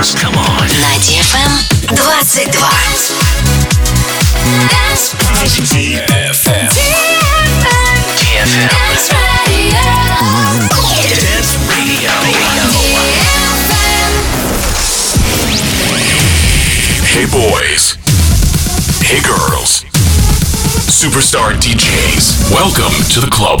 dance. Come on. На DFM 22. Dance DFM. DFM. Dance Radio. Hey boys. Hey girls. Superstar DJs. Welcome to the club.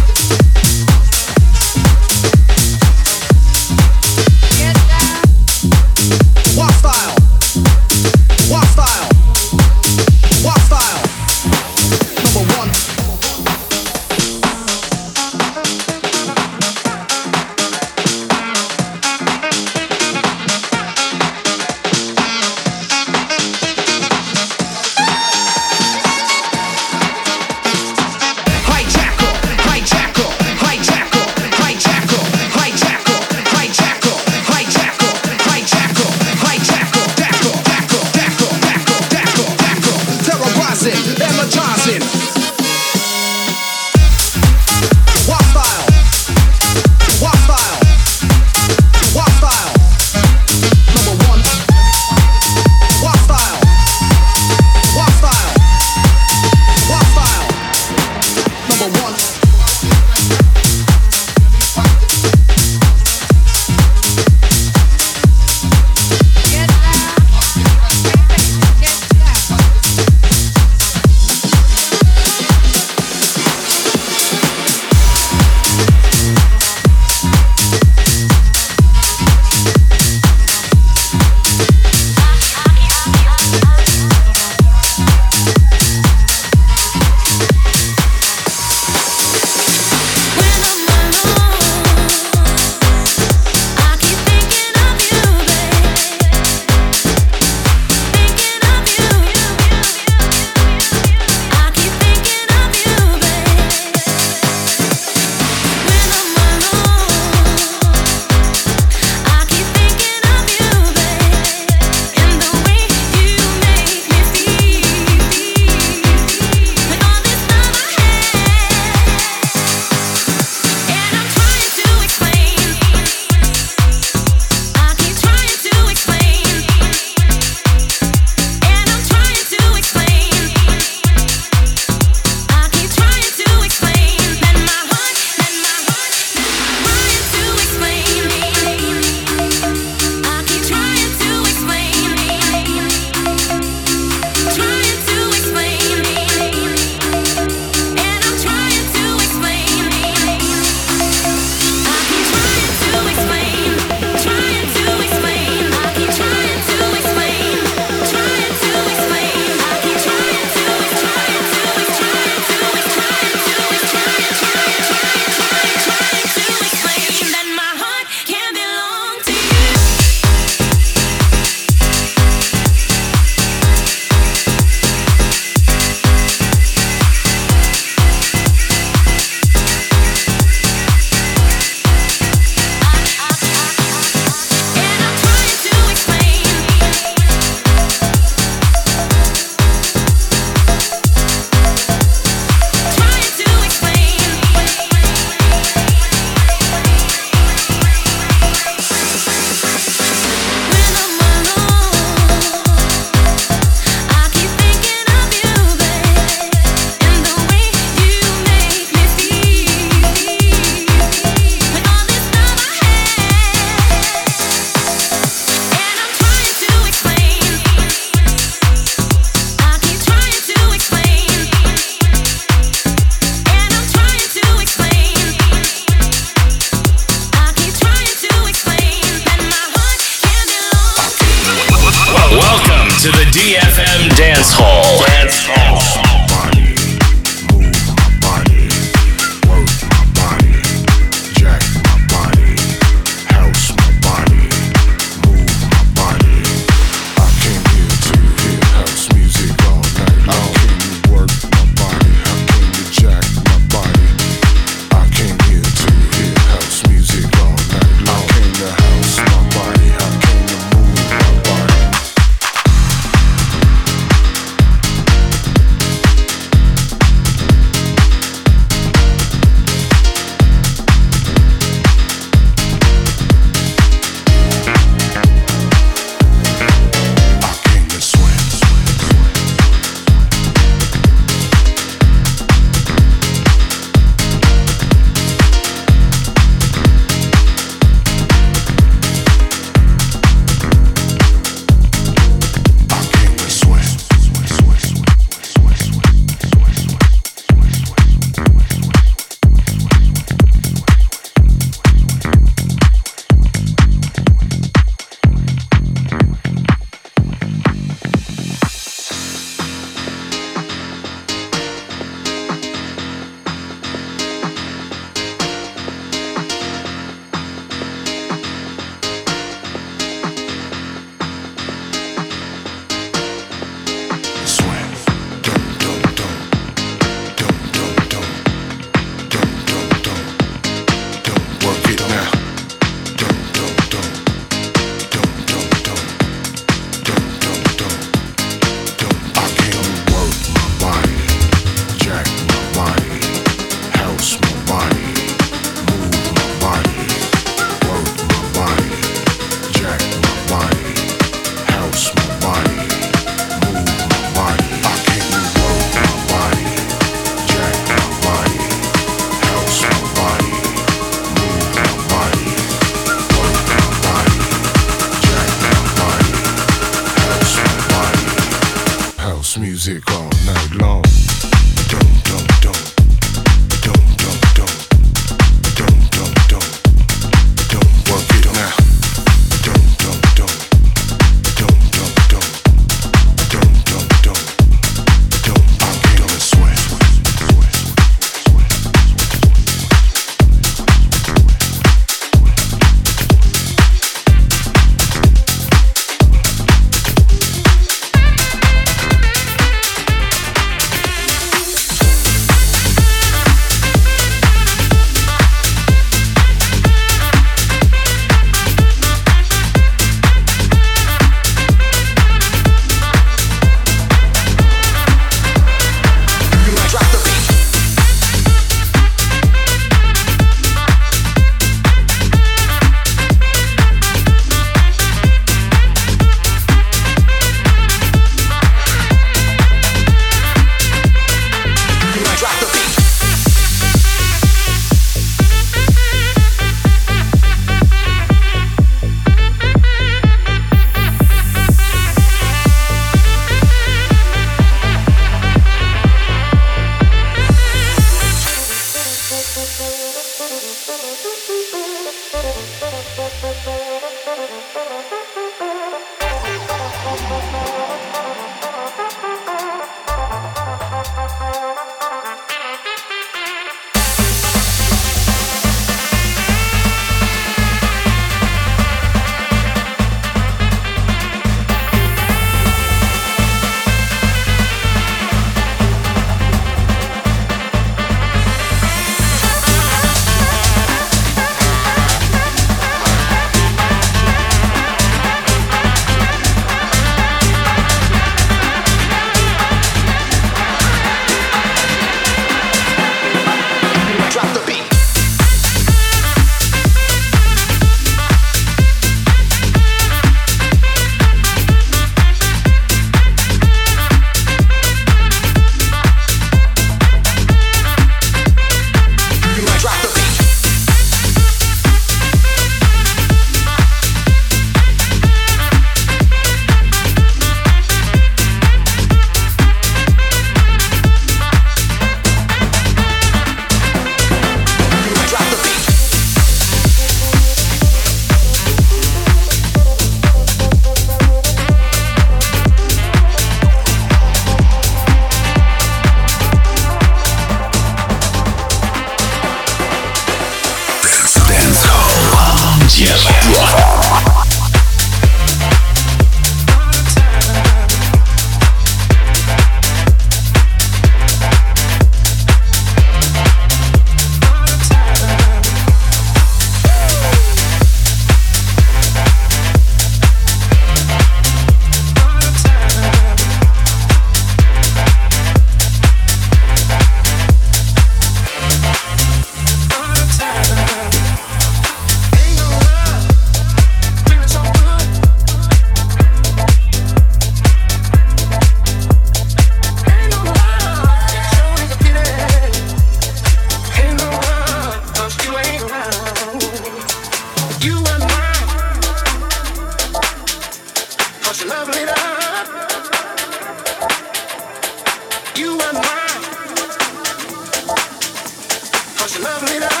you love me now?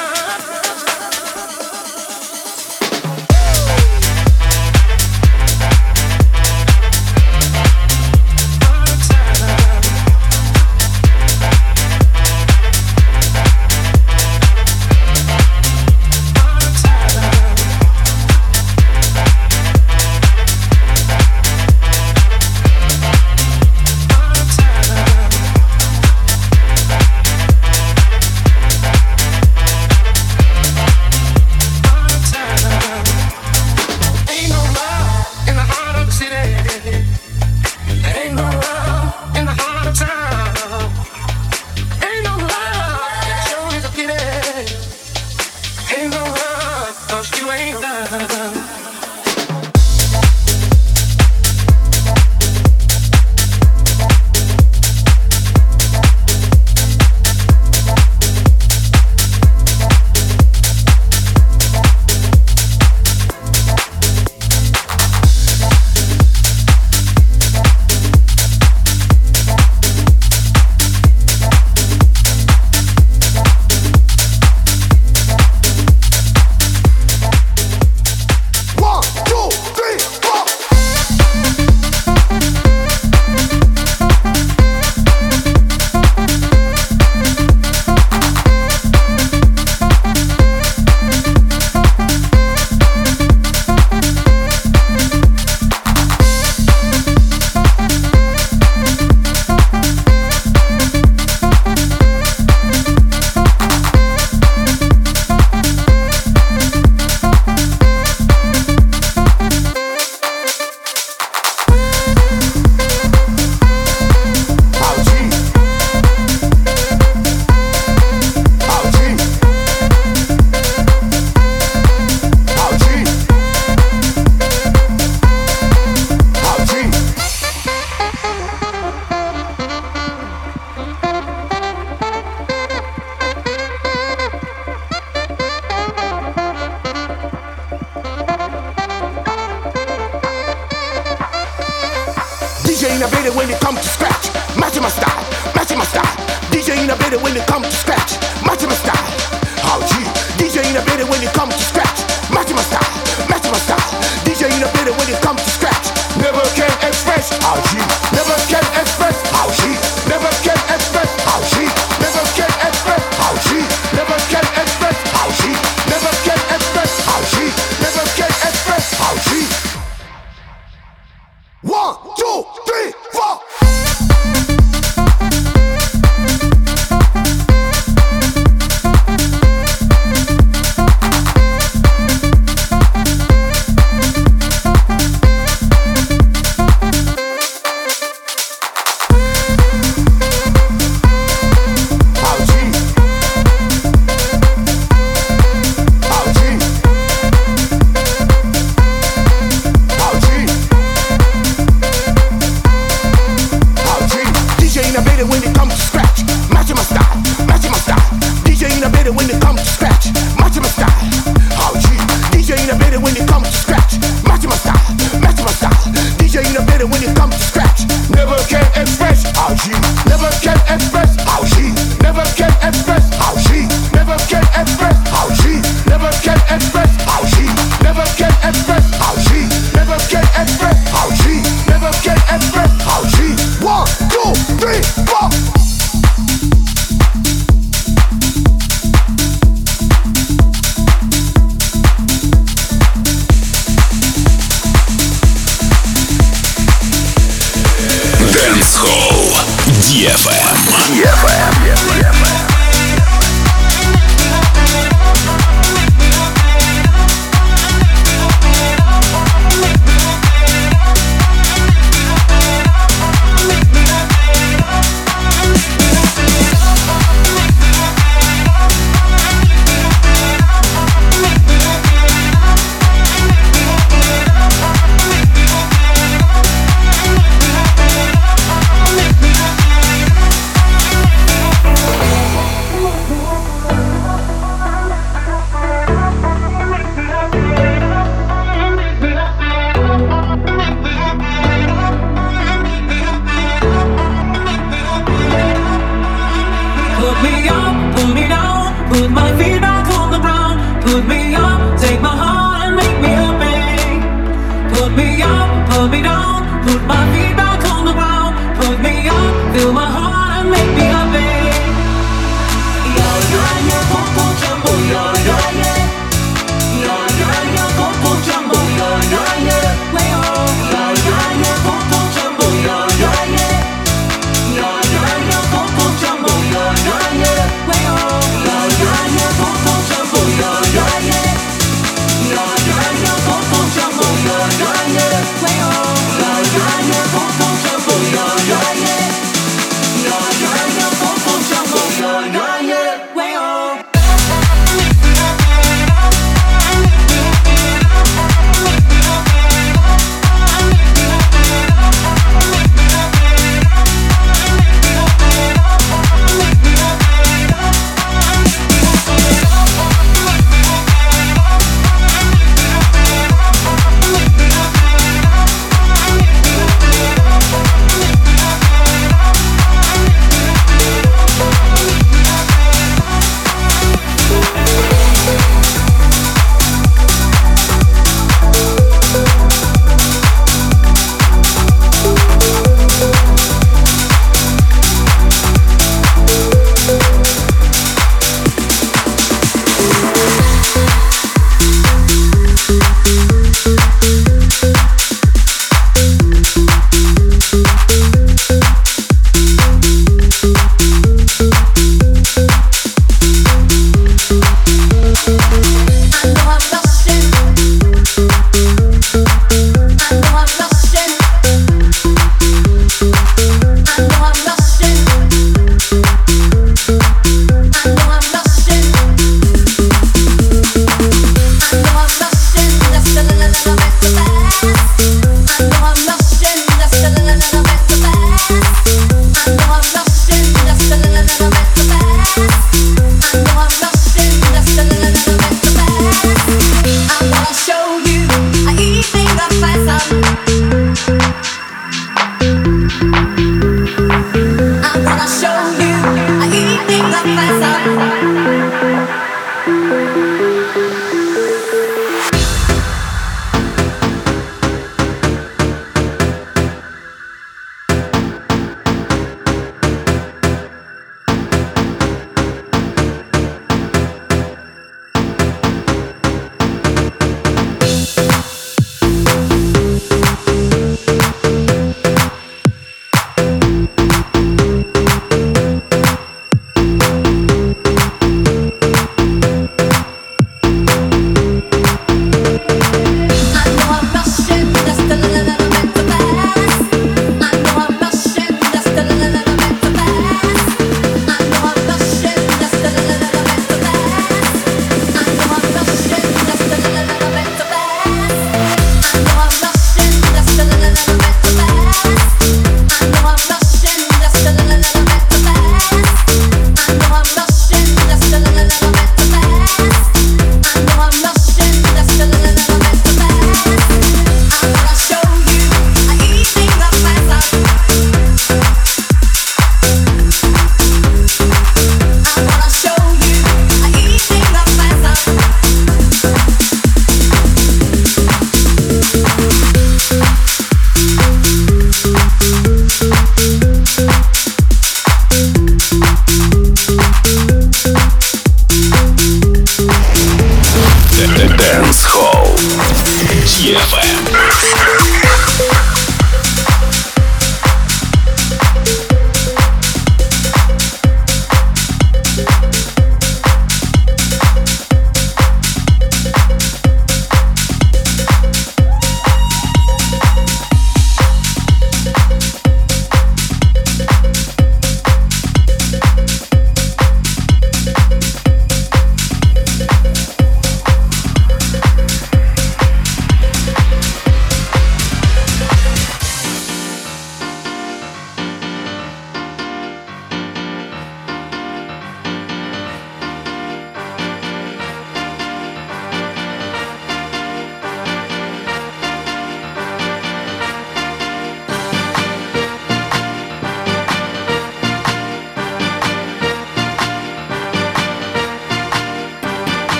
Professor.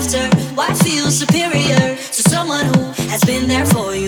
after? Why feel superior to someone who has been there for you?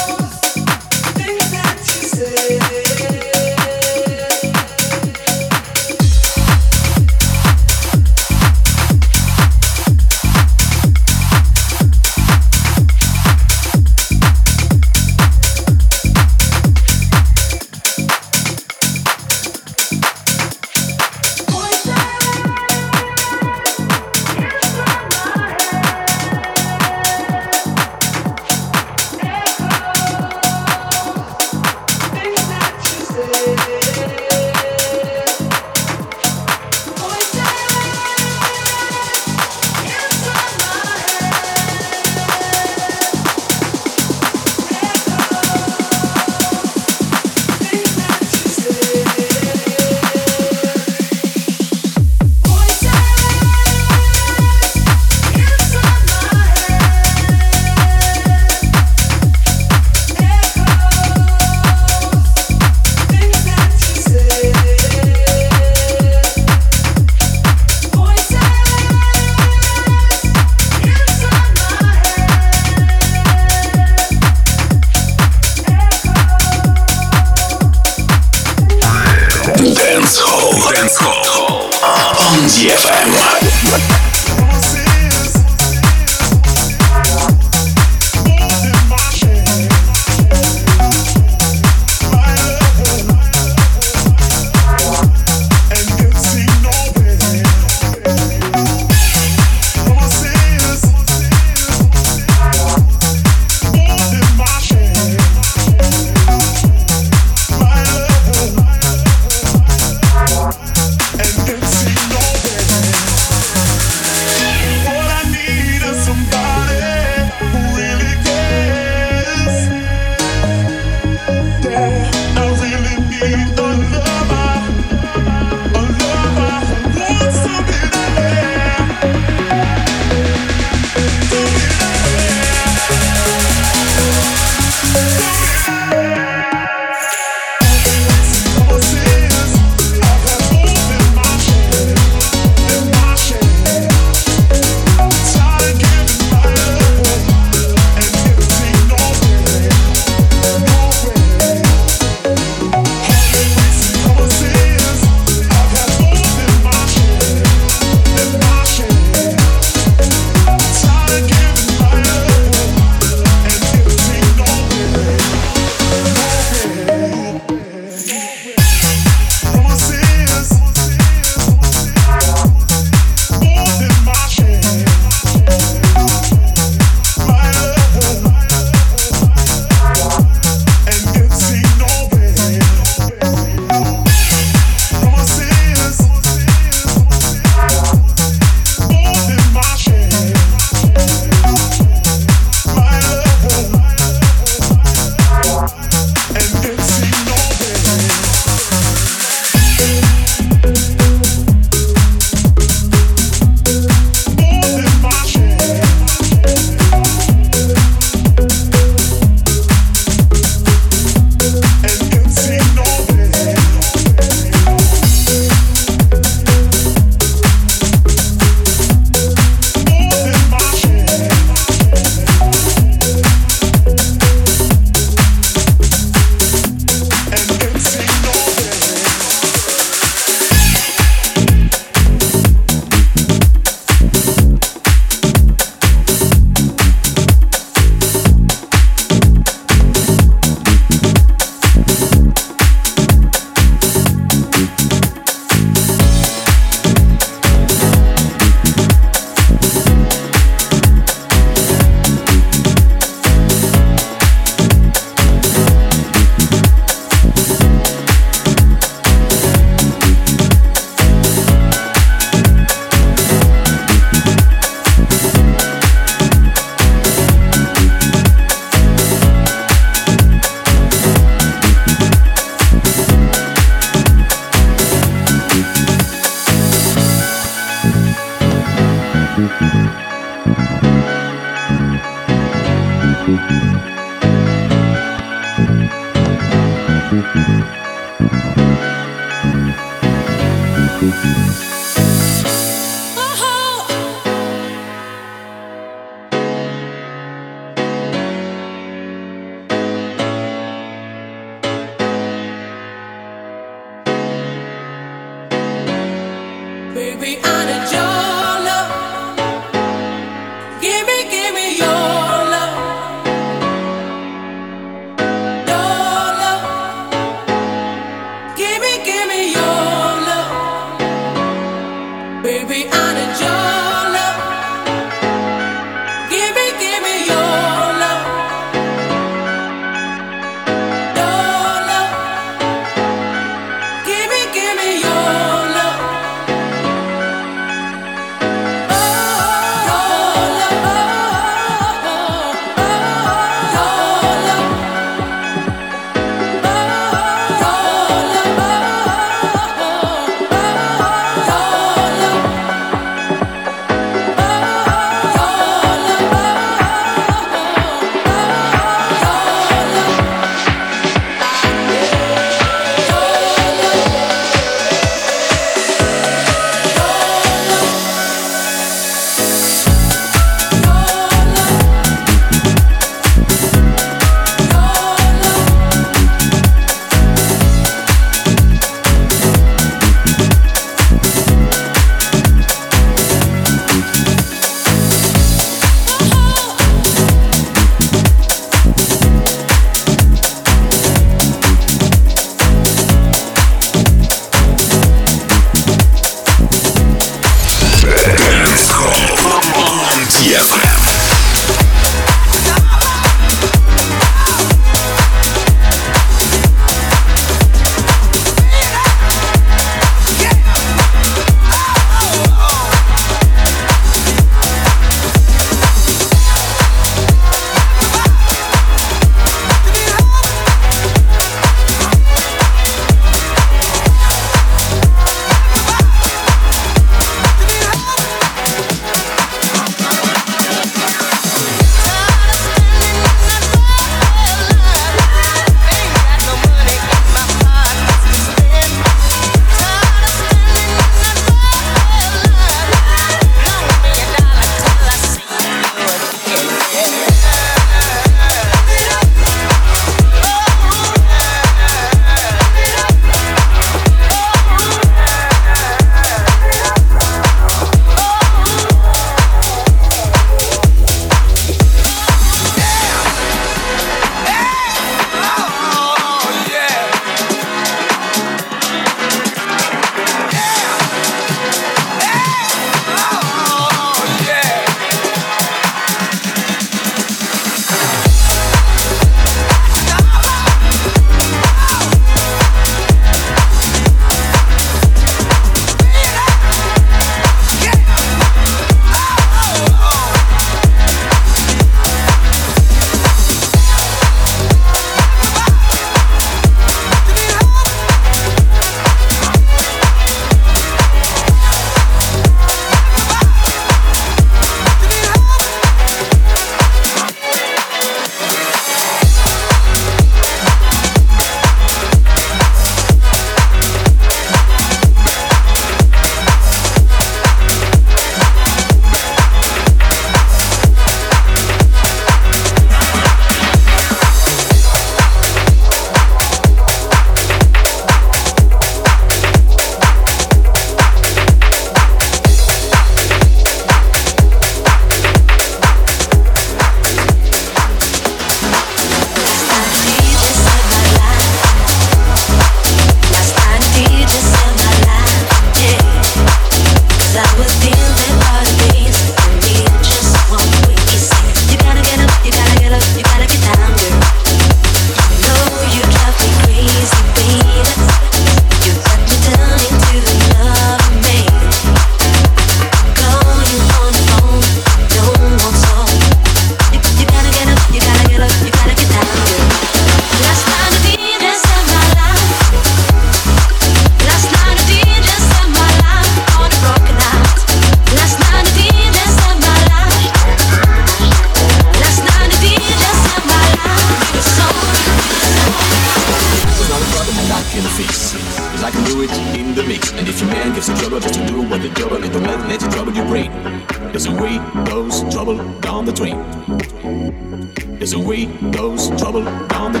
There's a goes trouble down the